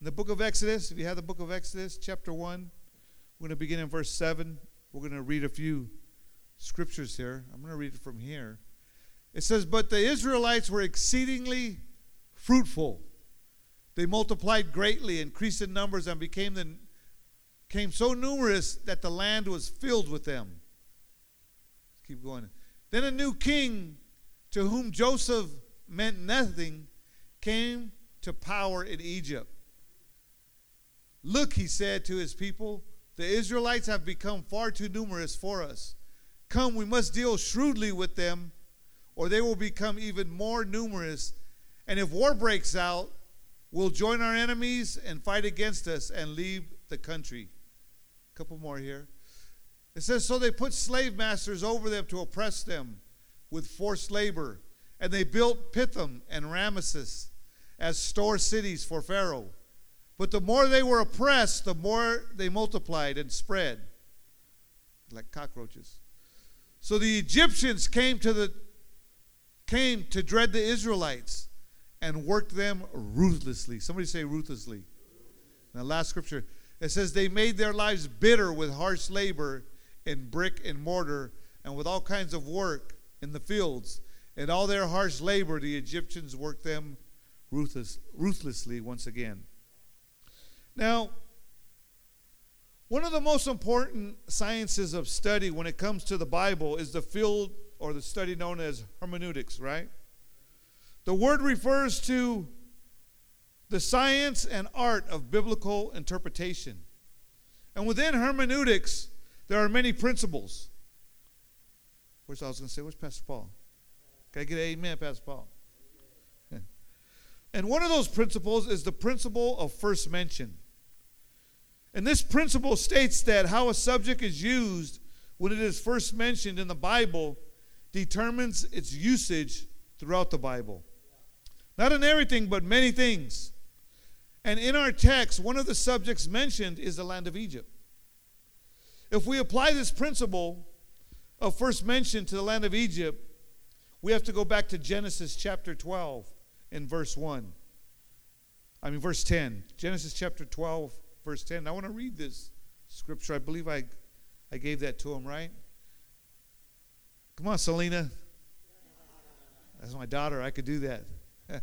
In the book of Exodus, if you have the book of Exodus, chapter 1, we're going to begin in verse 7. We're going to read a few scriptures here. I'm going to read it from here. It says, But the Israelites were exceedingly fruitful. They multiplied greatly, increased in numbers, and became, the, so numerous that the land was filled with them. Keep going. Then a new king, to whom Joseph meant nothing, came to power in Egypt. Look, he said to his people, the Israelites have become far too numerous for us. Come, we must deal shrewdly with them, or they will become even more numerous. And if war breaks out, we'll join our enemies and fight against us and leave the country. A couple more here. It says, So they put slave masters over them to oppress them with forced labor. And they built Pithom and Ramesses as store cities for Pharaoh. But the more they were oppressed, the more they multiplied and spread like cockroaches. So the Egyptians came to the came to dread the Israelites and worked them ruthlessly. Somebody say ruthlessly. Now last scripture it says they made their lives bitter with harsh labor in brick and mortar and with all kinds of work in the fields. And all their harsh labor the Egyptians worked them ruthless, ruthlessly once again. Now, one of the most important sciences of study when it comes to the Bible is the field or the study known as hermeneutics, right? The word refers to the science and art of biblical interpretation. And within hermeneutics, there are many principles. Where's I was going to say, where's Pastor Paul? Can I get an amen, Pastor Paul? And one of those principles is the principle of first mention. And this principle states that how a subject is used when it is first mentioned in the Bible determines its usage throughout the Bible. Not in everything, but many things. And in our text, one of the subjects mentioned is the land of Egypt. If we apply this principle of first mention to the land of Egypt, we have to go back to Genesis chapter 12 in verse 1. I mean, verse 10. Genesis chapter 12, verse 10. I want to read this scripture. I believe I, I gave that to him, right? Come on, Selena. That's my daughter. I could do that.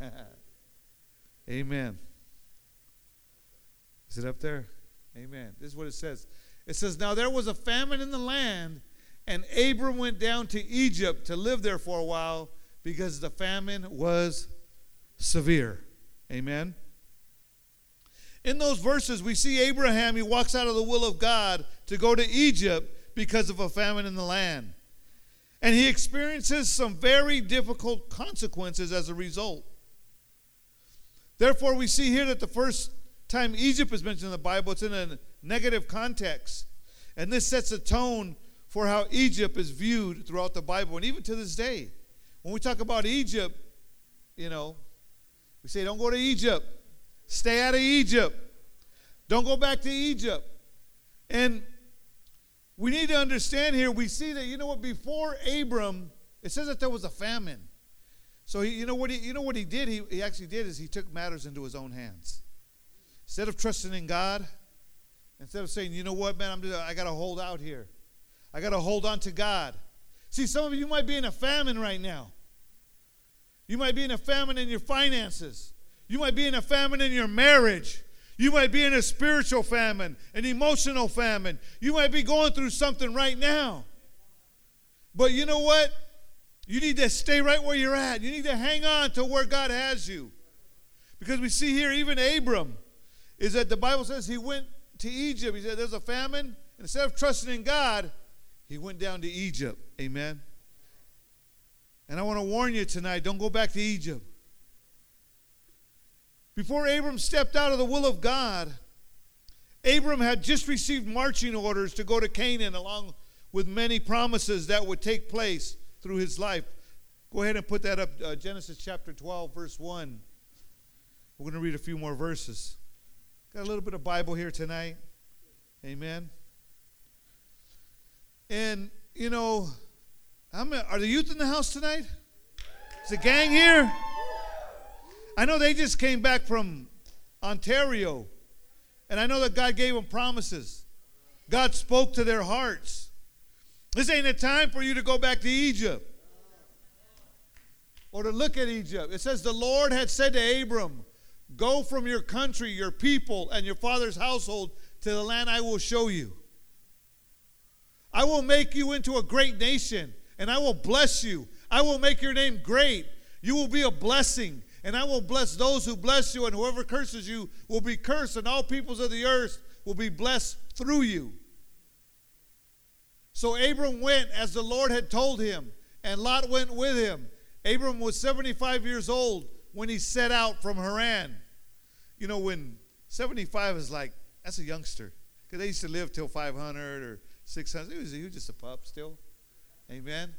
Amen. Is it up there? Amen. This is what it says. It says, Now there was a famine in the land, and Abram went down to Egypt to live there for a while because the famine was severe. Amen. In those verses, we see Abraham, he walks out of the will of God to go to Egypt because of a famine in the land. And he experiences some very difficult consequences as a result. Therefore, we see here that the first time Egypt is mentioned in the Bible, it's in a negative context. And this sets a tone for how Egypt is viewed throughout the Bible. And even to this day, when we talk about Egypt, you know, we say, don't go to Egypt. Stay out of Egypt. Don't go back to Egypt. And we need to understand here, we see that, you know what, before Abram, it says that there was a famine. So he, you know what he, you know what he did? He, he actually did is he took matters into his own hands. Instead of trusting in God, instead of saying, you know what, man, I'm just, I got to hold out here. I got to hold on to God. See, some of you might be in a famine right now. You might be in a famine in your finances. You might be in a famine in your marriage. You might be in a spiritual famine, an emotional famine. You might be going through something right now. But you know what? You need to stay right where you're at. You need to hang on to where God has you. Because we see here, even Abram, is that the Bible says he went to Egypt. He said, There's a famine. Instead of trusting in God, he went down to Egypt. Amen. And I want to warn you tonight don't go back to Egypt. Before Abram stepped out of the will of God, Abram had just received marching orders to go to Canaan along with many promises that would take place through his life. Go ahead and put that up, uh, Genesis chapter 12, verse 1. We're going to read a few more verses. Got a little bit of Bible here tonight. Amen. And, you know, I'm, are the youth in the house tonight? Is the gang here? I know they just came back from Ontario. And I know that God gave them promises. God spoke to their hearts. This ain't a time for you to go back to Egypt or to look at Egypt. It says, The Lord had said to Abram, Go from your country, your people, and your father's household to the land I will show you. I will make you into a great nation, and I will bless you. I will make your name great. You will be a blessing, and I will bless those who bless you, and whoever curses you will be cursed, and all peoples of the earth will be blessed through you. So Abram went as the Lord had told him, and Lot went with him. Abram was 75 years old when he set out from Haran. You know, when 75 is like, that's a youngster. Because they used to live till 500 or 600. He was, he was just a pup still. Amen.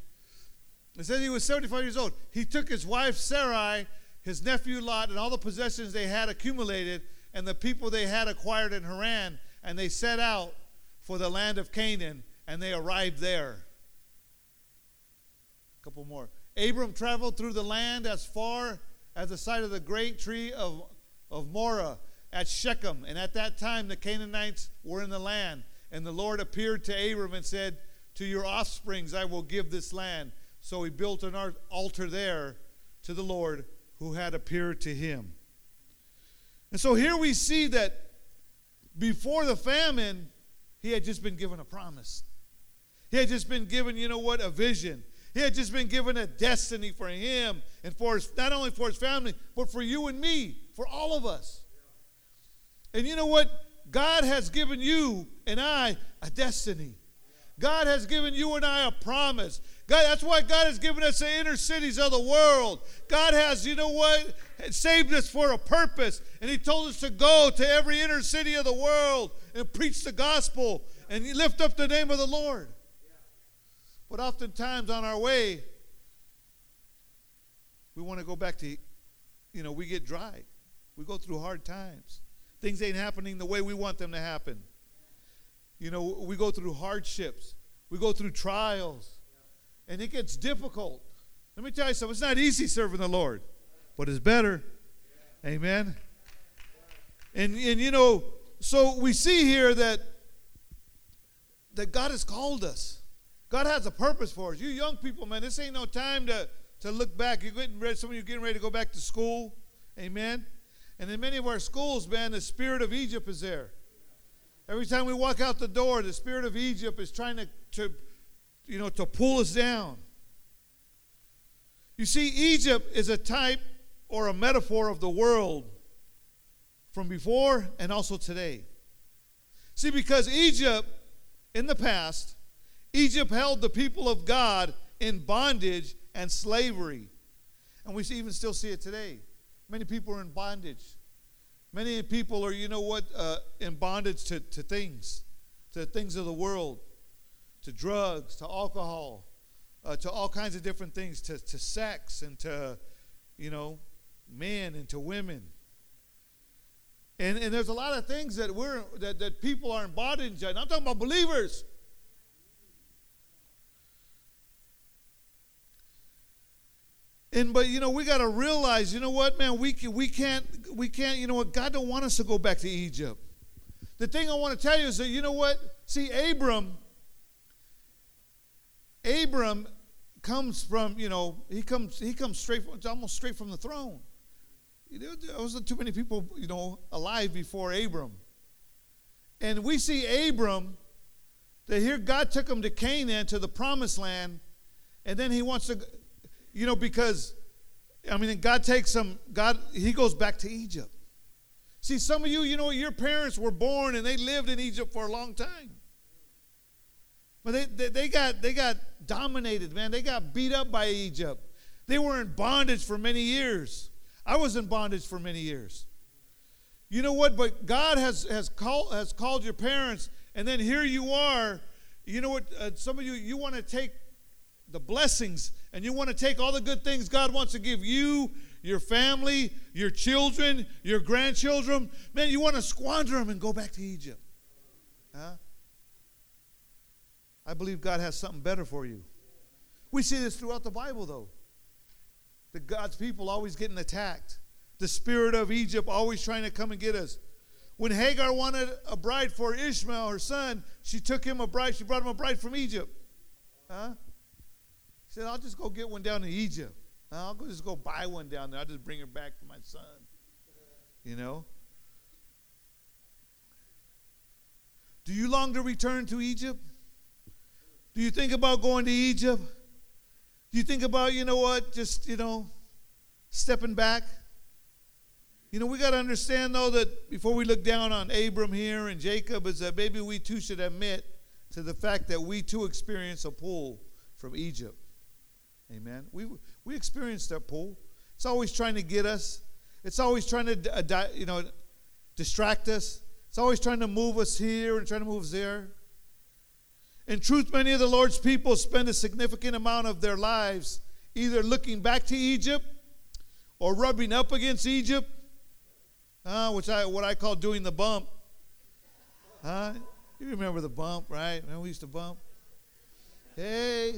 It says he was 75 years old. He took his wife Sarai, his nephew Lot, and all the possessions they had accumulated and the people they had acquired in Haran, and they set out for the land of Canaan, and they arrived there. A couple more. Abram traveled through the land as far as the site of the great tree of, of Moreh at Shechem. And at that time, the Canaanites were in the land. And the Lord appeared to Abram and said, To your offsprings I will give this land. So he built an altar there to the Lord who had appeared to him. And so here we see that before the famine, he had just been given a promise. He had just been given, you know what, a vision. He had just been given a destiny for him and for his, not only for his family, but for you and me, for all of us. And you know what? God has given you and I a destiny. God has given you and I a promise. God, that's why God has given us the inner cities of the world. God has, you know what, saved us for a purpose. And He told us to go to every inner city of the world and preach the gospel and lift up the name of the Lord. But oftentimes on our way, we want to go back to, you know, we get dry. We go through hard times. Things ain't happening the way we want them to happen. You know, we go through hardships, we go through trials, and it gets difficult. Let me tell you something it's not easy serving the Lord, but it's better. Amen. And, and you know, so we see here that that God has called us. God has a purpose for us. You young people, man, this ain't no time to, to look back. You're getting ready, some of you getting ready to go back to school. Amen. And in many of our schools, man, the spirit of Egypt is there. Every time we walk out the door, the spirit of Egypt is trying to, to you know, to pull us down. You see, Egypt is a type or a metaphor of the world from before and also today. See, because Egypt in the past Egypt held the people of God in bondage and slavery. And we even still see it today. Many people are in bondage. Many people are, you know what, uh, in bondage to, to things, to things of the world, to drugs, to alcohol, uh, to all kinds of different things, to, to sex and to, you know, men and to women. And, and there's a lot of things that we're that, that people are in bondage. And I'm talking about believers. And but you know we got to realize, you know what, man, we can, we can't we can't. You know what, God don't want us to go back to Egypt. The thing I want to tell you is that you know what, see, Abram. Abram comes from you know he comes he comes straight from, almost straight from the throne. There wasn't too many people you know alive before Abram. And we see Abram that here God took him to Canaan to the promised land, and then he wants to you know, because, I mean, God takes him, God, He goes back to Egypt. See, some of you, you know, your parents were born and they lived in Egypt for a long time. But they, they, they, got, they got dominated, man. They got beat up by Egypt. They were in bondage for many years. I was in bondage for many years. You know what? But God has, has, call, has called your parents, and then here you are. You know what? Uh, some of you, you want to take the blessings and you want to take all the good things God wants to give you, your family, your children, your grandchildren, man, you want to squander them and go back to Egypt. Huh? I believe God has something better for you. We see this throughout the Bible, though. That God's people always getting attacked. the spirit of Egypt always trying to come and get us. When Hagar wanted a bride for Ishmael, her son, she took him a bride. She brought him a bride from Egypt. Huh? She said, I'll just go get one down in Egypt. I'll go just go buy one down there. I'll just bring her back for my son. You know? Do you long to return to Egypt? Do you think about going to Egypt? Do you think about, you know what, just, you know, stepping back? You know, we got to understand, though, that before we look down on Abram here and Jacob, is that maybe we too should admit to the fact that we too experience a pull from Egypt. Amen. We, we experience that pull. It's always trying to get us, it's always trying to, uh, you know, distract us. It's always trying to move us here and trying to move us there. In truth, many of the Lord's people spend a significant amount of their lives either looking back to Egypt or rubbing up against Egypt uh, which I what I call doing the bump. Huh? You remember the bump, right? Remember we used to bump? Hey.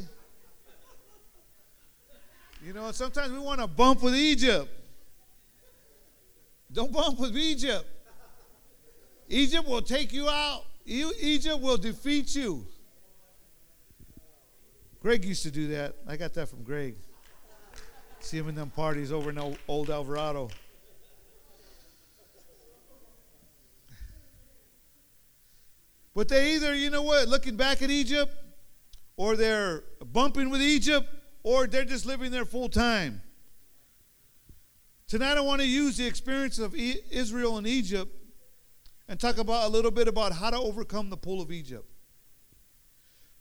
You know, sometimes we want to bump with Egypt. Don't bump with Egypt. Egypt will take you out. Egypt will defeat you. Greg used to do that. I got that from Greg. See him in them parties over in old Alvarado. But they either, you know what, looking back at Egypt, or they're bumping with Egypt, or they're just living there full time. Tonight, I want to use the experience of Israel and Egypt and talk about a little bit about how to overcome the pull of Egypt.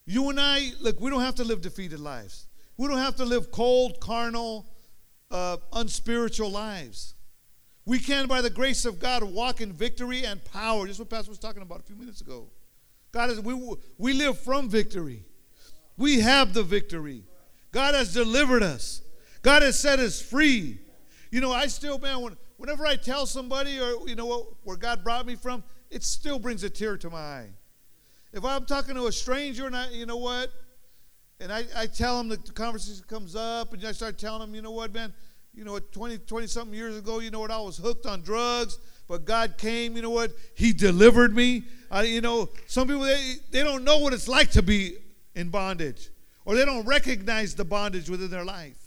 You and I, look, we don't have to live defeated lives. We don't have to live cold, carnal, uh, unspiritual lives. We can, by the grace of God, walk in victory and power. Just what Pastor was talking about a few minutes ago. God is, we, we live from victory. We have the victory. God has delivered us. God has set us free. You know, I still, man, when, whenever I tell somebody or, you know, where God brought me from, it still brings a tear to my eye. If I'm talking to a stranger and I, you know what, and I, I tell them the conversation comes up and I start telling them, you know what, man, you know what, 20, 20 something years ago, you know what, I was hooked on drugs, but God came, you know what, He delivered me. Uh, you know, some people, they, they don't know what it's like to be in bondage, or they don't recognize the bondage within their life.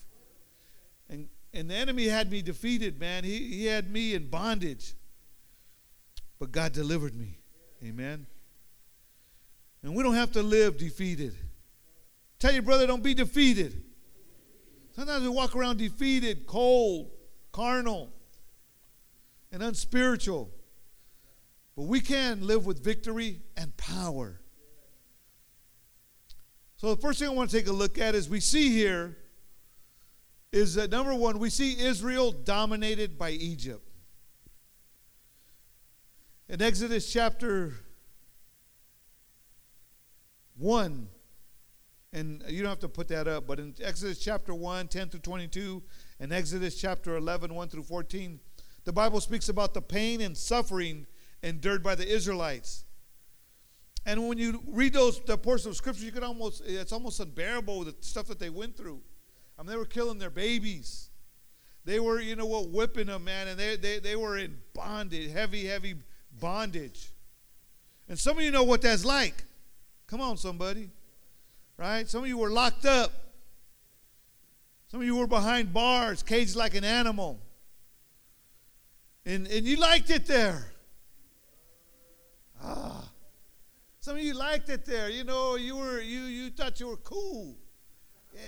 And, and the enemy had me defeated, man. He, he had me in bondage. But God delivered me. Amen. And we don't have to live defeated. Tell your brother, don't be defeated. Sometimes we walk around defeated, cold, carnal, and unspiritual. But we can live with victory and power. So the first thing I want to take a look at is we see here is that number one, we see Israel dominated by Egypt. In Exodus chapter 1, and you don't have to put that up, but in Exodus chapter 1, 10 through 22, and Exodus chapter 11, 1 through 14, the Bible speaks about the pain and suffering endured by the Israelites. And when you read those the portions of scripture, you can almost it's almost unbearable the stuff that they went through. I mean, they were killing their babies. They were, you know what, whipping them, man, and they, they, they were in bondage, heavy, heavy bondage. And some of you know what that's like. Come on, somebody. Right? Some of you were locked up. Some of you were behind bars, caged like an animal. And, and you liked it there. Ah. Some of you liked it there. You know, you were you you thought you were cool. Yeah.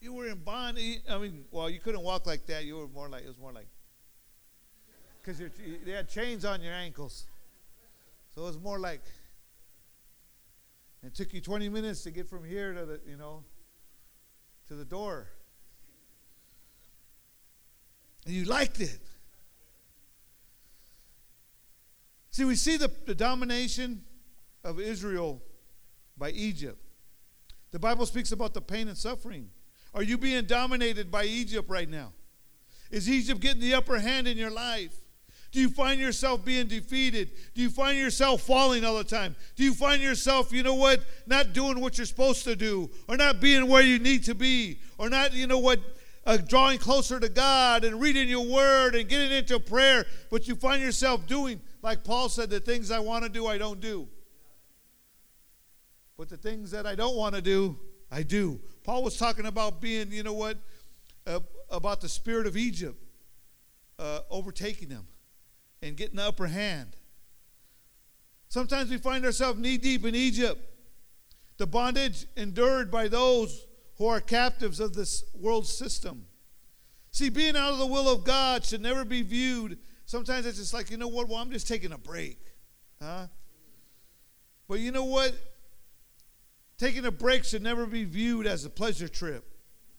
You were in bond. I mean, well, you couldn't walk like that. You were more like it was more like because they had chains on your ankles. So it was more like it took you 20 minutes to get from here to the, you know, to the door. And you liked it. See, we see the, the domination of Israel by Egypt. The Bible speaks about the pain and suffering. Are you being dominated by Egypt right now? Is Egypt getting the upper hand in your life? Do you find yourself being defeated? Do you find yourself falling all the time? Do you find yourself, you know what, not doing what you're supposed to do, or not being where you need to be, or not, you know what, uh, drawing closer to God and reading your word and getting into prayer, but you find yourself doing, like Paul said, the things I want to do, I don't do. But the things that I don't want to do, I do. Paul was talking about being, you know what, uh, about the spirit of Egypt uh, overtaking them and getting the upper hand. Sometimes we find ourselves knee deep in Egypt, the bondage endured by those who are captives of this world system. See, being out of the will of God should never be viewed. Sometimes it's just like, you know what? Well, I'm just taking a break. Huh? But you know what? Taking a break should never be viewed as a pleasure trip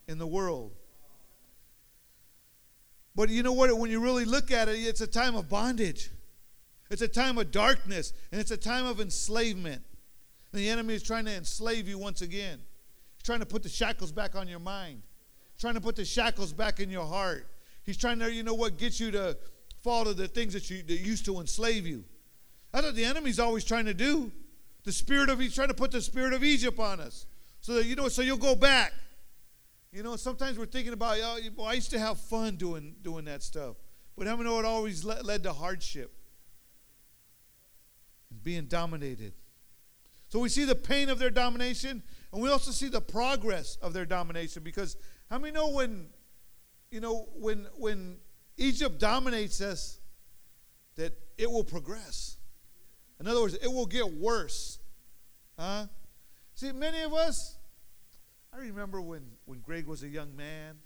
in the world. But you know what? When you really look at it, it's a time of bondage. It's a time of darkness, and it's a time of enslavement. And the enemy is trying to enslave you once again. He's trying to put the shackles back on your mind, He's trying to put the shackles back in your heart. He's trying to, you know what, get you to fall to the things that, you, that used to enslave you. That's what the enemy's always trying to do. The spirit of, he's trying to put the spirit of Egypt on us. So that, you know, so you'll go back. You know, sometimes we're thinking about, oh, well, I used to have fun doing, doing that stuff. But how many know it always led, led to hardship and being dominated? So we see the pain of their domination, and we also see the progress of their domination. Because how many know when, you know, when when Egypt dominates us, that it will progress. In other words, it will get worse. Huh? See, many of us, I remember when, when Greg was a young man.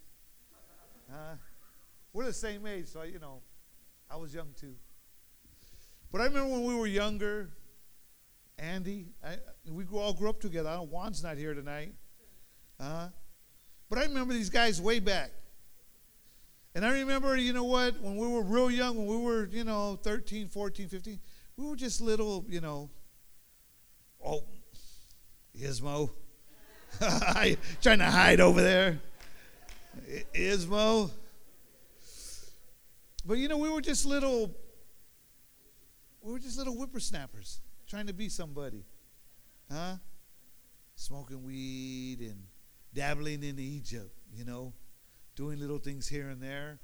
Uh, we're the same age, so I, you know, I was young too. But I remember when we were younger, Andy, I, we all grew up together. I know Juan's not here tonight. Uh, but I remember these guys way back. And I remember, you know what, when we were real young, when we were, you know, 13, 14, 15, we were just little, you know, oh, Ismo. Trying to hide over there. Ismo. But you know, we were just little, we were just little whippersnappers trying to be somebody. Huh? Smoking weed and dabbling in Egypt, you know, doing little things here and there.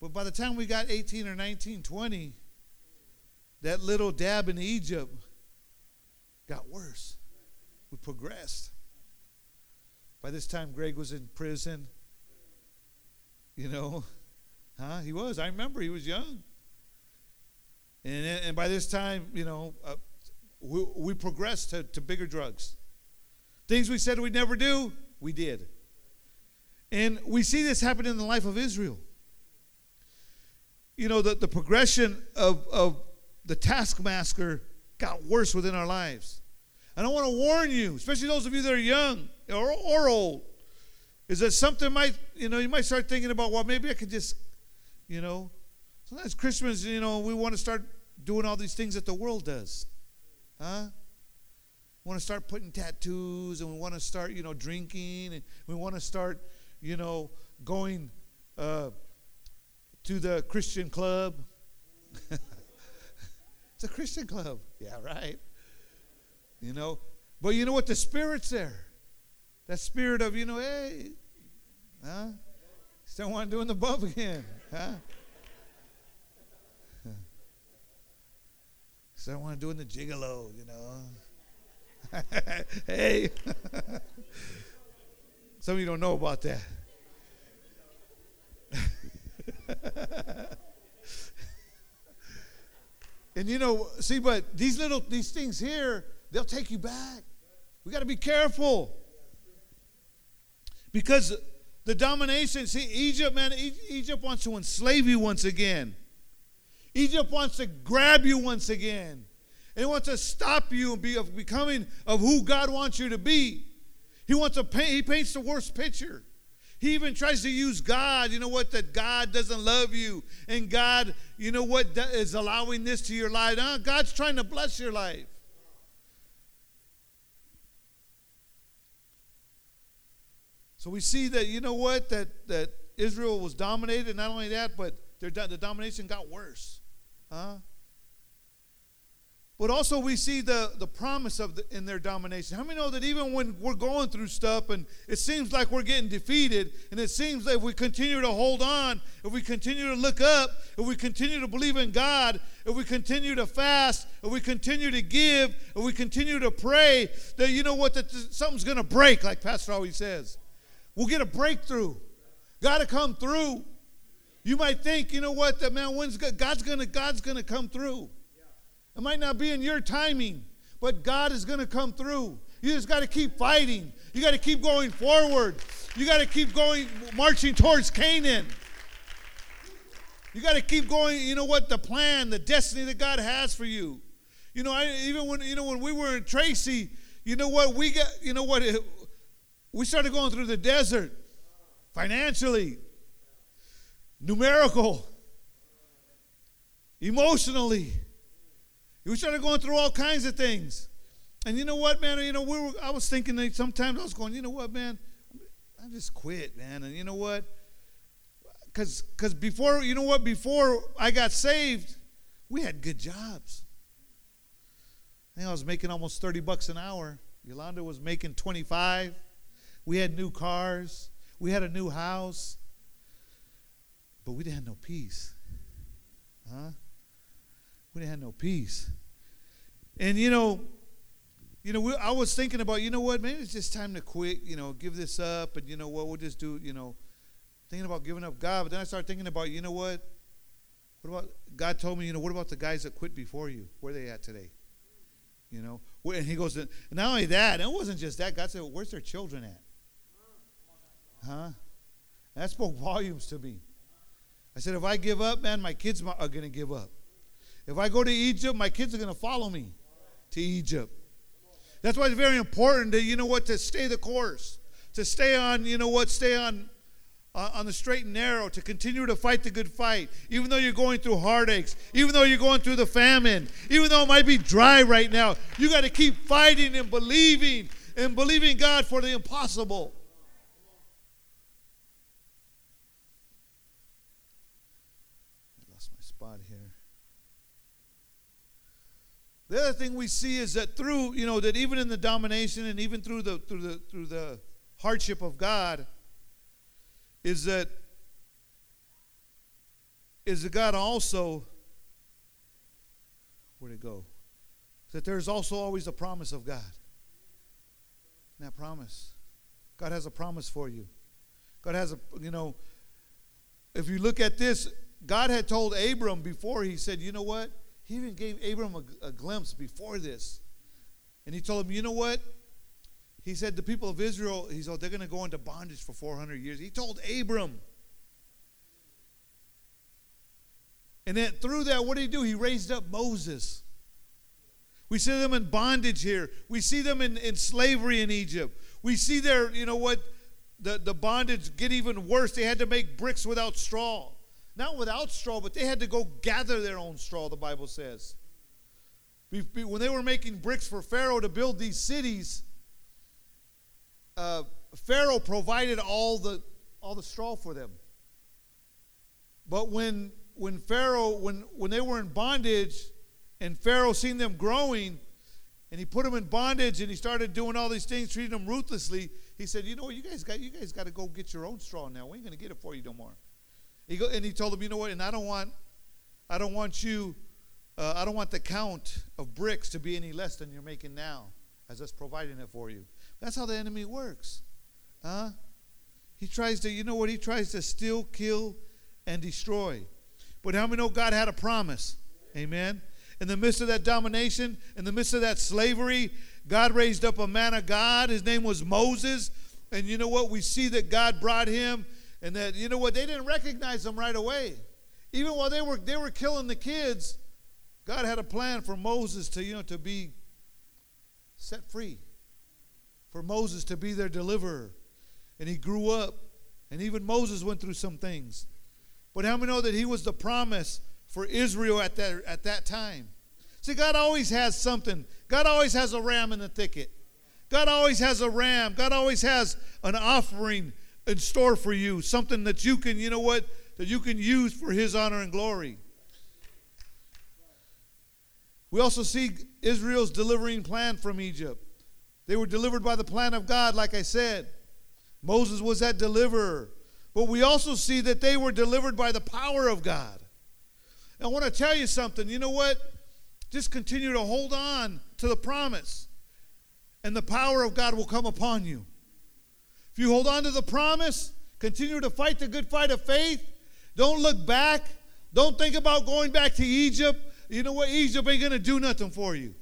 But by the time we got 18 or 19, 20, that little dab in Egypt got worse. We progressed. By this time, Greg was in prison. You know, huh? He was. I remember he was young. And, and by this time, you know, uh, we, we progressed to, to bigger drugs. Things we said we'd never do, we did. And we see this happen in the life of Israel. You know, the, the progression of, of the taskmaster got worse within our lives. And I want to warn you, especially those of you that are young or, or old, is that something might, you know, you might start thinking about, well, maybe I could just, you know, sometimes Christmas, you know, we want to start doing all these things that the world does. Huh? We want to start putting tattoos and we want to start, you know, drinking and we want to start, you know, going uh, to the Christian club. it's a Christian club. Yeah, right. You know, but you know what? The Spirit's there. That spirit of, you know, hey, huh? Still want to do in the bump again, huh? Still want to do in the gigolo, you know. hey. Some of you don't know about that. and you know, see, but these little these things here, they'll take you back. We got to be careful. Because the domination, see, Egypt, man, Egypt wants to enslave you once again. Egypt wants to grab you once again. And wants to stop you and be of becoming of who God wants you to be. He wants to paint, he paints the worst picture. He even tries to use God, you know what, that God doesn't love you. And God, you know what, is allowing this to your life. God's trying to bless your life. So we see that, you know what, that, that Israel was dominated. Not only that, but their, the domination got worse. Huh? but also we see the, the promise of the, in their domination. How many know that even when we're going through stuff and it seems like we're getting defeated, and it seems that if we continue to hold on, if we continue to look up, if we continue to believe in God, if we continue to fast, if we continue to give, if we continue to pray, that you know what, that something's going to break, like Pastor always says. We'll get a breakthrough. Got to come through. You might think, you know what, that man, when's God's gonna God's gonna come through. It might not be in your timing, but God is to come through. You just got to keep fighting. You got to keep going forward. You got to keep going, marching towards Canaan. You got to keep going. You know what? The plan, the destiny that God has for you. You know, I, even when you know when we were in Tracy, you know what we got. You know what? we started going through the desert, financially, numerical, emotionally. We started going through all kinds of things. And you know what, man? You know, we were, I was thinking that sometimes I was going, you know what, man? I just quit, man. And you know what? Because because before, you know what? Before I got saved, we had good jobs. I think I was making almost 30 bucks an hour. Yolanda was making 25. We had new cars. We had a new house. But we didn't have no peace. Huh? We didn't have no peace. And you know, you know, we, I was thinking about, you know what, maybe it's just time to quit, you know, give this up, and you know what, we'll just do, you know, thinking about giving up God. But then I started thinking about, you know what, what about God told me, you know, what about the guys that quit before you? Where are they at today? You know, and he goes, not only that, it wasn't just that. God said, where's their children at? Huh? That spoke volumes to me. I said, if I give up, man, my kids are going to give up. If I go to Egypt, my kids are going to follow me to Egypt. That's why it's very important to, you know what, to stay the course, to stay on, you know what, stay on uh, on the straight and narrow, to continue to fight the good fight, even though you're going through heartaches, even though you're going through the famine, even though it might be dry right now. You got to keep fighting and believing and believing God for the impossible. The other thing we see is that through, you know, that even in the domination and even through the through the through the hardship of God, is that is that God also where'd it go? That there's also always a promise of God. And that promise. God has a promise for you. God has a, you know, if you look at this, God had told Abram before, he said, you know what? He even gave Abram a, a glimpse before this. And he told him, you know what? He said, the people of Israel, he said, oh, they're going to go into bondage for 400 years. He told Abram. And then through that, what did he do? He raised up Moses. We see them in bondage here. We see them in, in slavery in Egypt. We see their, you know what, the, the bondage get even worse. They had to make bricks without straw. Not without straw, but they had to go gather their own straw, the Bible says. When they were making bricks for Pharaoh to build these cities, uh, Pharaoh provided all the, all the straw for them. But when, when Pharaoh, when, when they were in bondage, and Pharaoh seen them growing, and he put them in bondage, and he started doing all these things, treating them ruthlessly. He said, "You know, you guys got you guys got to go get your own straw now. We ain't gonna get it for you no more." He go, and he told them, you know what? And I don't want, I don't want you, uh, I don't want the count of bricks to be any less than you're making now, as us providing it for you. That's how the enemy works, huh? He tries to, you know what? He tries to steal, kill, and destroy. But how many know God had a promise? Amen. In the midst of that domination, in the midst of that slavery, God raised up a man of God. His name was Moses. And you know what? We see that God brought him and that, you know what, they didn't recognize them right away. Even while they were they were killing the kids, God had a plan for Moses to, you know, to be set free. For Moses to be their deliverer. And he grew up. And even Moses went through some things. But how many know that he was the promise for Israel at that, at that time? See, God always has something. God always has a ram in the thicket. God always has a ram. God always has an offering in store for you, something that you can, you know what, that you can use for His honor and glory. We also see Israel's delivering plan from Egypt. They were delivered by the plan of God, like I said. Moses was that deliverer. But we also see that they were delivered by the power of God. I want to tell you something. You know what? Just continue to hold on to the promise, and the power of God will come upon you. If you hold on to the promise, continue to fight the good fight of faith, don't look back, don't think about going back to Egypt. You know what? Egypt ain't going to do nothing for you.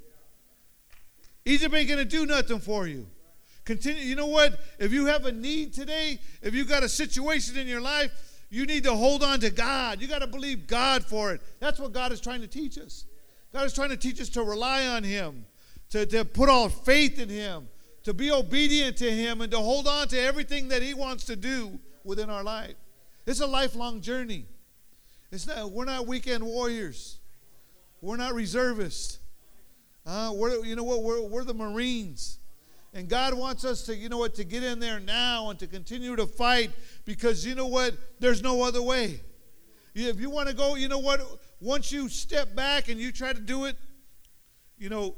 Egypt ain't going to do nothing for you. Continue. You know what? If you have a need today, if you got a situation in your life, you need to hold on to God. You got to believe God for it. That's what God is trying to teach us. God is trying to teach us to rely on Him, to, to put all faith in Him, to be obedient to Him, and to hold on to everything that He wants to do within our life. It's a lifelong journey. It's not, we're not weekend warriors. We're not reservists. Uh, we're, you know what? We're, we're the Marines. And God wants us to, you know what, to get in there now and to continue to fight because, you know what, there's no other way. If you want to go, you know what, once you step back and you try to do it, you know,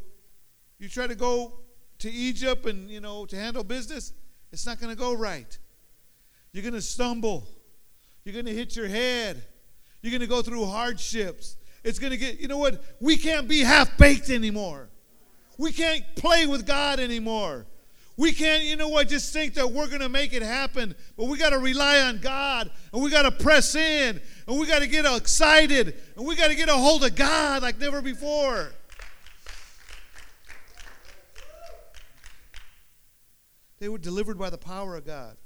you try to go to Egypt and, you know, to handle business, it's not going to go right. You're going to stumble. You're going to hit your head. You're going to go through hardships. It's going to get, you know what? We can't be half baked anymore. We can't play with God anymore. We can't, you know what, just think that we're going to make it happen. But we got to rely on God and we got to press in and we got to get excited and we got to get a hold of God like never before. They were delivered by the power of God.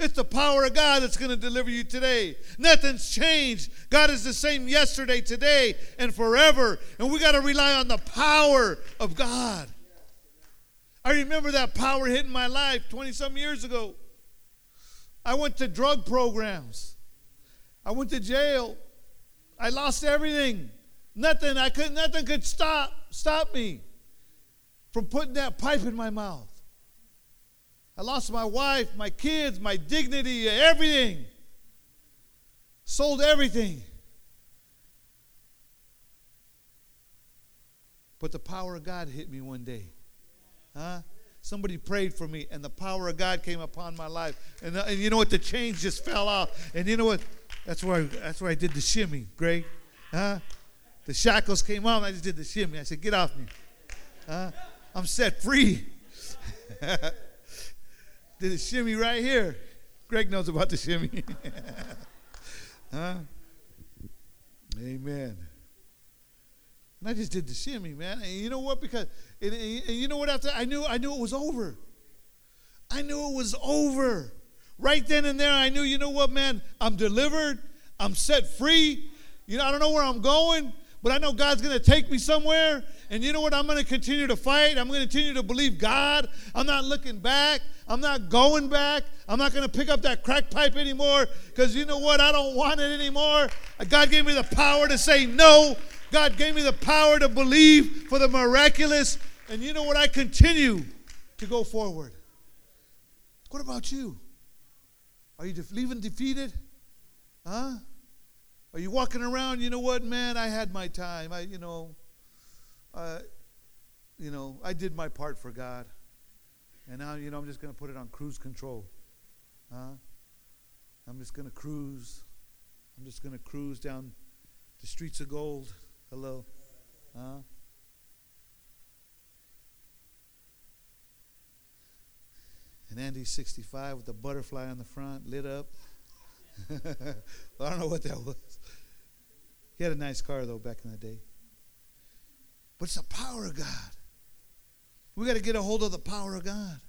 It's the power of God that's going to deliver you today. Nothing's changed. God is the same yesterday, today, and forever. And we got to rely on the power of God. I remember that power hitting my life 20 some years ago. I went to drug programs. I went to jail. I lost everything. Nothing I could nothing could stop stop me from putting that pipe in my mouth. I lost my wife, my kids, my dignity, everything. Sold everything. But the power of God hit me one day. Huh? Somebody prayed for me, and the power of God came upon my life. And, uh, and you know what? The chains just fell off. And you know what? That's where I, that's where I did the shimmy, Greg. Huh? The shackles came off. I just did the shimmy. I said, "Get off me." Huh? I'm set free. did a shimmy right here. Greg knows about the shimmy. huh? Amen. And I just did the shimmy, man. And you know what? Because and, you know what? After I knew, I knew it was over. I knew it was over. Right then and there, I knew. You know what, man? I'm delivered. I'm set free. You know, I don't know where I'm going, but I know God's going to take me somewhere. And you know what? I'm going to continue to fight. I'm going to continue to believe God. I'm not looking back. I'm not going back. I'm not going to pick up that crack pipe anymore because you know what? I don't want it anymore. God gave me the power to say no. God gave me the power to believe for the miraculous. And you know what? I continue to go forward. What about you? Are you leaving defeated? Huh? Are you walking around? You know what, man? I had my time. I, you know, uh, you know, I did my part for God, and now, you know, I'm just going to put it on cruise control. Huh? I'm just going to cruise. I'm just going to cruise down the streets of gold. Hello. Huh? And Andy's 65 with a butterfly on the front, lit up. I don't know what that was. He had a nice car, though, back in the day. But it's the power of God. We got to get a hold of the power of God.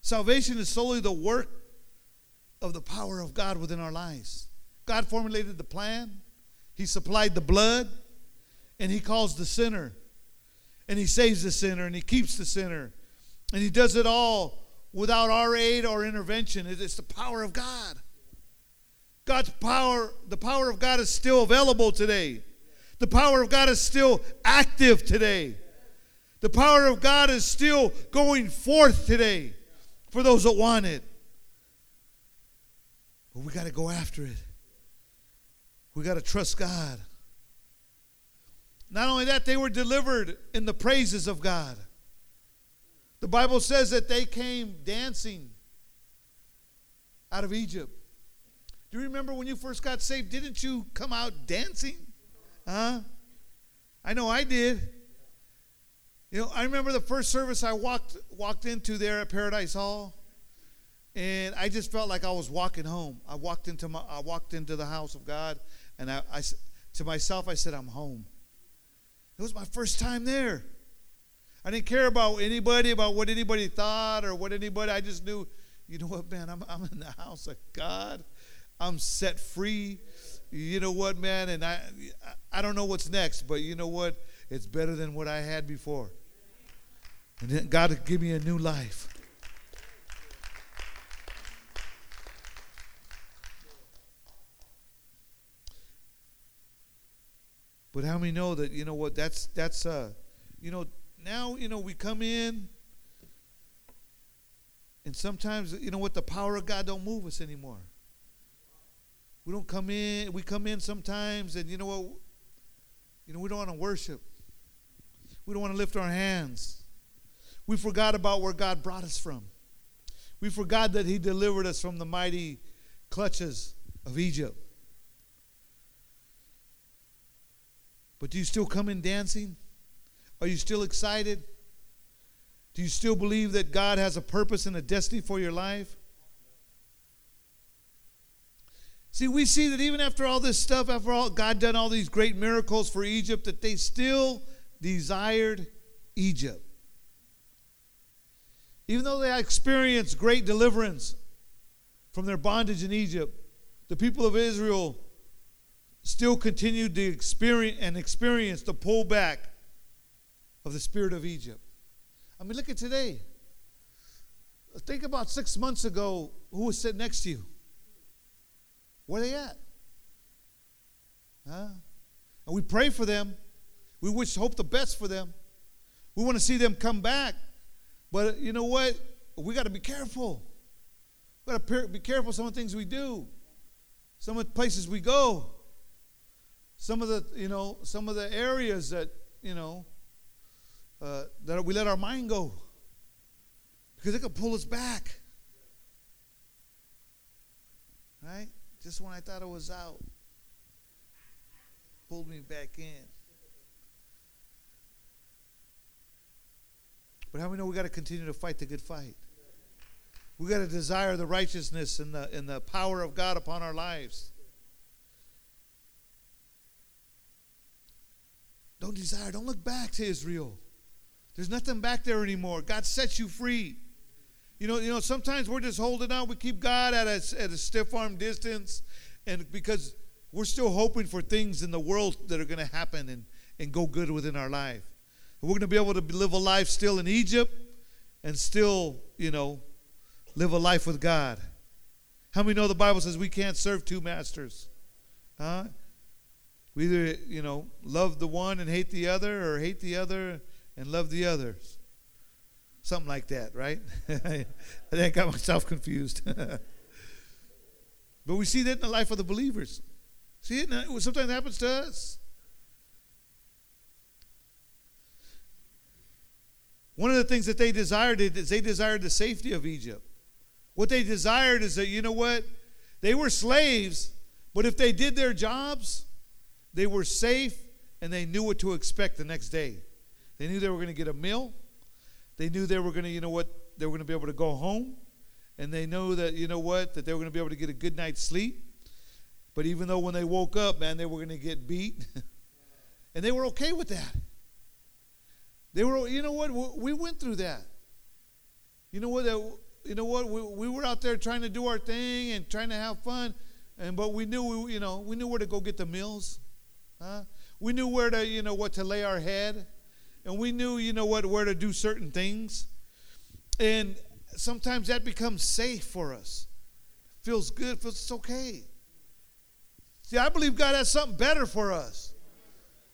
Salvation is solely the work of the power of God within our lives. God formulated the plan, he supplied the blood, and He calls the sinner. And He saves the sinner, and He keeps the sinner. And He does it all without our aid or intervention. It's the power of God. God's power, the power of God is still available today. The power of God is still active today. The power of God is still going forth today for those that want it. But we got to go after it. We got to trust God. Not only that, they were delivered in the praises of God. The Bible says that they came dancing out of Egypt. Do you remember when you first got saved? Didn't you come out dancing? Huh? I know I did. You know, I remember the first service I walked walked into there at Paradise Hall, and I just felt like I was walking home. I walked into my I walked into the house of God, and I, I to myself I said, "I'm home." It was my first time there. I didn't care about anybody, about what anybody thought or what anybody. I just knew, you know what, man, I'm, I'm in the house of God. I'm set free. You know what, man? And I, I don't know what's next, but you know what? It's better than what I had before. And then God give me a new life. But how many know that you know what that's that's uh you know now you know we come in and sometimes you know what the power of God don't move us anymore. We don't come in we come in sometimes and you know what you know we don't want to worship. We don't want to lift our hands. We forgot about where God brought us from. We forgot that he delivered us from the mighty clutches of Egypt. But do you still come in dancing? Are you still excited? Do you still believe that God has a purpose and a destiny for your life? See, we see that even after all this stuff, after all God done all these great miracles for Egypt, that they still desired Egypt. Even though they experienced great deliverance from their bondage in Egypt, the people of Israel still continued to experience and experience the pullback of the spirit of Egypt. I mean, look at today. Think about six months ago, who was sitting next to you? Where are they at? Huh? And we pray for them. We wish, hope the best for them. We want to see them come back. But you know what? We got to be careful. We got to be careful some of the things we do, some of the places we go some of the you know some of the areas that you know uh, that we let our mind go. Because it could pull us back. Right? Just when i thought i was out pulled me back in. But how we know we got to continue to fight the good fight? We got to desire the righteousness and the, and the power of god upon our lives. Don't desire, don't look back to Israel. There's nothing back there anymore. God sets you free. You know, you know, sometimes we're just holding out. We keep God at a, at a stiff arm distance, and because we're still hoping for things in the world that are going to happen and, and go good within our life. We're going to be able to live a life still in Egypt and still, you know, live a life with God. How many know the Bible says we can't serve two masters? Huh? We either, you know, love the one and hate the other, or hate the other and love the others. Something like that, right? I think I got myself confused. but we see that in the life of the believers. See it? Sometimes happens to us. One of the things that they desired is they desired the safety of Egypt. What they desired is that, you know what? They were slaves, but if they did their jobs, they were safe and they knew what to expect the next day. They knew they were going to get a meal. They knew they were going to, you know what, they were going to be able to go home. And they know that, you know what, that they were going to be able to get a good night's sleep. But even though when they woke up, man, they were going to get beat. and they were okay with that. They were, you know what, we went through that. You know what, you know what, we, we were out there trying to do our thing and trying to have fun. And but we knew, we, you know, we knew where to go get the meals. Huh? We knew where to, you know, what to lay our head. And we knew, you know what, where to do certain things. And sometimes that becomes safe for us. Feels good, feels it's okay. See, I believe God has something better for us.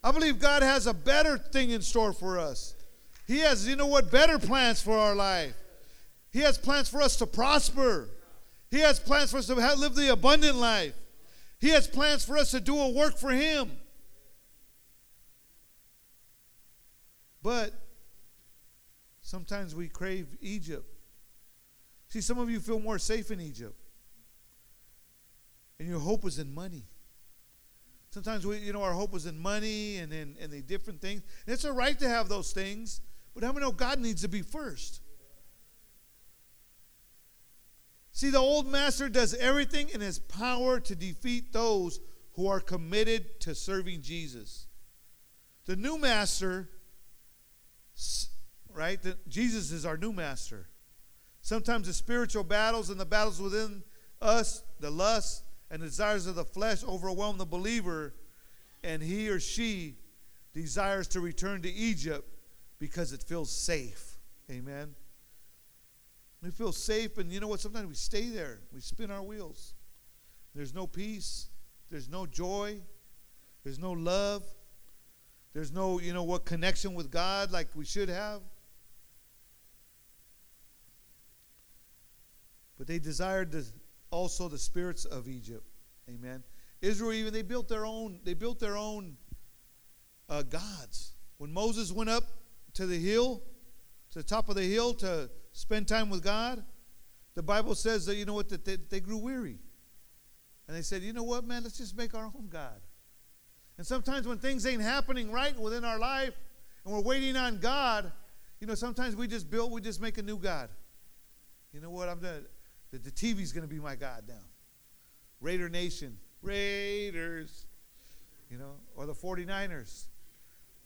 I believe God has a better thing in store for us. He has, you know what, better plans for our life. He has plans for us to prosper. He has plans for us to live the abundant life. He has plans for us to do a work for Him. But sometimes we crave Egypt. See, some of you feel more safe in Egypt. And your hope is in money. Sometimes we, you know, our hope is in money and in and the different things. And it's all right to have those things, but how many know God needs to be first? See, the old master does everything in his power to defeat those who are committed to serving Jesus. The new master, right? The, Jesus is our new master. Sometimes the spiritual battles and the battles within us, the lust and desires of the flesh, overwhelm the believer, and he or she desires to return to Egypt because it feels safe. Amen. We feel safe, and you know what? Sometimes we stay there. We spin our wheels. There's no peace. There's no joy. There's no love. There's no, you know, what connection with God like we should have. But they desired the, also the spirits of Egypt. Amen. Israel even they built their own. They built their own uh, gods. When Moses went up to the hill, to the top of the hill to spend time with God, the Bible says that, you know what, that they, they grew weary. And they said, you know what, man, let's just make our own God. And sometimes when things ain't happening right within our life and we're waiting on God, you know, sometimes we just build, we just make a new God. You know what, I'm gonna, the, the TV's to be my God now. Raider Nation, Raiders, you know, or the 49ers,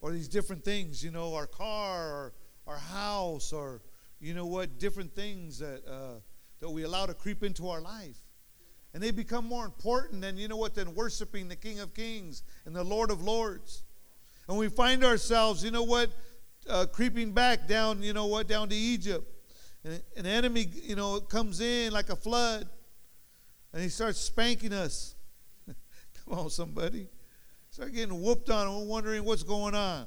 or these different things, you know, our car, or our house, or you know what, different things that, uh, that we allow to creep into our life. And they become more important than, you know what, than worshiping the King of Kings and the Lord of Lords. And we find ourselves, you know what, uh, creeping back down, you know what, down to Egypt. And an enemy, you know, comes in like a flood and he starts spanking us. Come on, somebody. Start getting whooped on and we're wondering what's going on.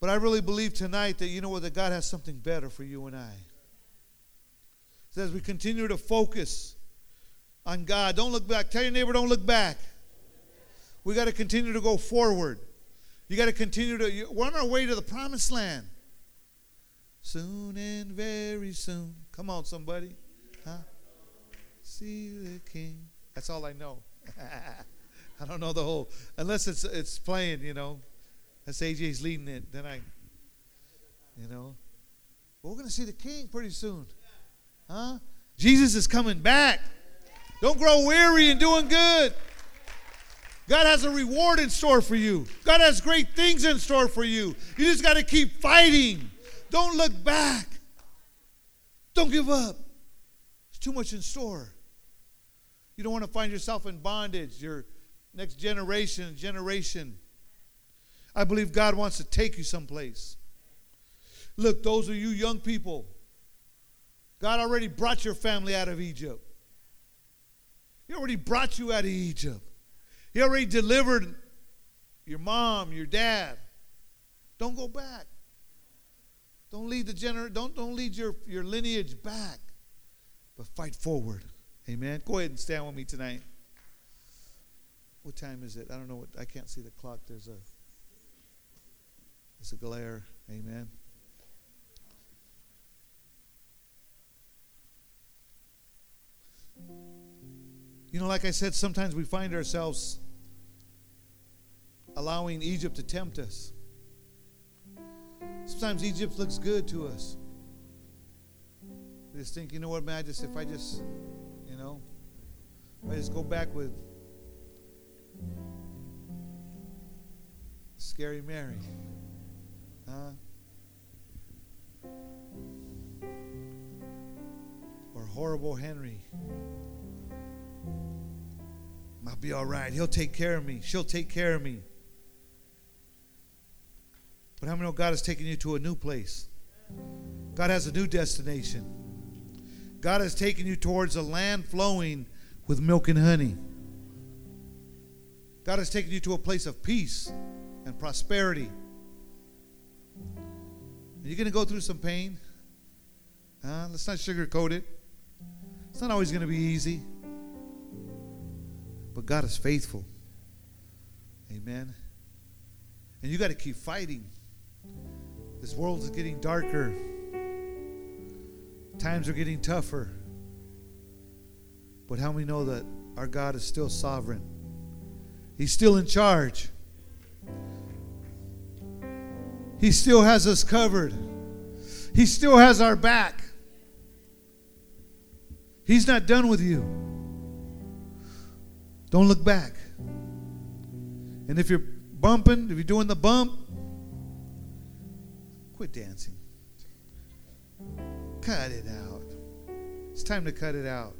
But I really believe tonight that you know what, that God has something better for you and I. As we continue to focus on God, don't look back. Tell your neighbor, don't look back. We got to continue to go forward. You got to continue to, we're on our way to the promised land. Soon and very soon. Come on, somebody. Huh? See the king. That's all I know. I don't know the whole, unless it's it's playing, you know. That's AJ's leading it. Then I, you know, we're going to see the King pretty soon, huh? Jesus is coming back. Don't grow weary in doing good. God has a reward in store for you. God has great things in store for you. You just got to keep fighting. Don't look back. Don't give up. There's too much in store. You don't want to find yourself in bondage. Your next generation, generation I believe God wants to take you someplace. Look, those of you young people, God already brought your family out of Egypt. He already brought you out of Egypt. He already delivered your mom, your dad. Don't go back. Don't lead the gener- don't, don't lead your, your lineage back, but fight forward. Amen. Go ahead and stand with me tonight. What time is it? I don't know what I can't see the clock. There's a it's a glare. Amen. You know, like I said, sometimes we find ourselves allowing Egypt to tempt us. Sometimes Egypt looks good to us. We just think, you know what, man, I just if I just, you know, I just go back with Scary Mary. Huh? Or horrible Henry. I'll be all right. He'll take care of me. She'll take care of me. But how many know God has taken you to a new place? God has a new destination. God has taken you towards a land flowing with milk and honey. God has taken you to a place of peace and prosperity. You're going to go through some pain. Uh, let's not sugarcoat it. It's not always going to be easy. But God is faithful. Amen. And you got to keep fighting. This world is getting darker. Times are getting tougher. But how many know that our God is still sovereign? He's still in charge. He still has us covered. He still has our back. He's not done with you. Don't look back. And if you're bumping, if you're doing the bump, quit dancing. Cut it out. It's time to cut it out.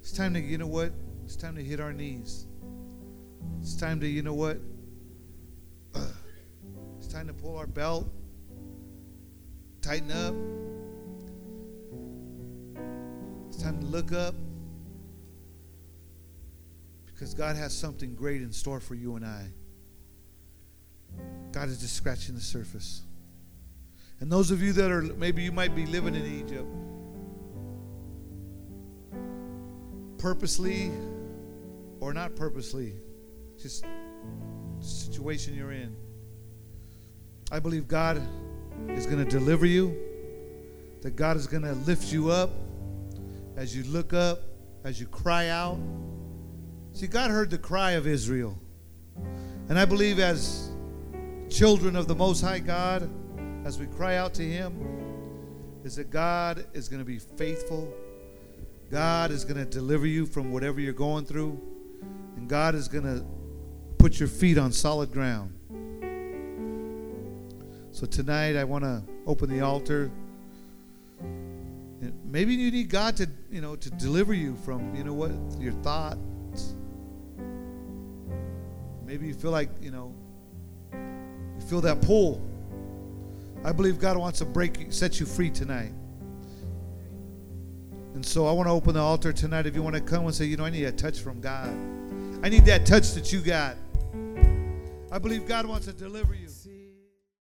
It's time to, you know what? It's time to hit our knees. It's time to, you know what? Uh, it's time to pull our belt, tighten up. It's time to look up because God has something great in store for you and I. God is just scratching the surface. And those of you that are, maybe you might be living in Egypt, purposely or not purposely, just situation you're in. I believe God is going to deliver you, that God is going to lift you up as you look up, as you cry out. See, God heard the cry of Israel. And I believe as children of the Most High God, as we cry out to Him, is that God is going to be faithful. God is going to deliver you from whatever you're going through. And God is going to put your feet on solid ground. So tonight I want to open the altar. Maybe you need God to, you know, to deliver you from, you know what, your thoughts. Maybe you feel like, you know, you feel that pull. I believe God wants to break set you free tonight. And so I want to open the altar tonight. If you want to come and say, you know, I need a touch from God. I need that touch that you got. I believe God wants to deliver you.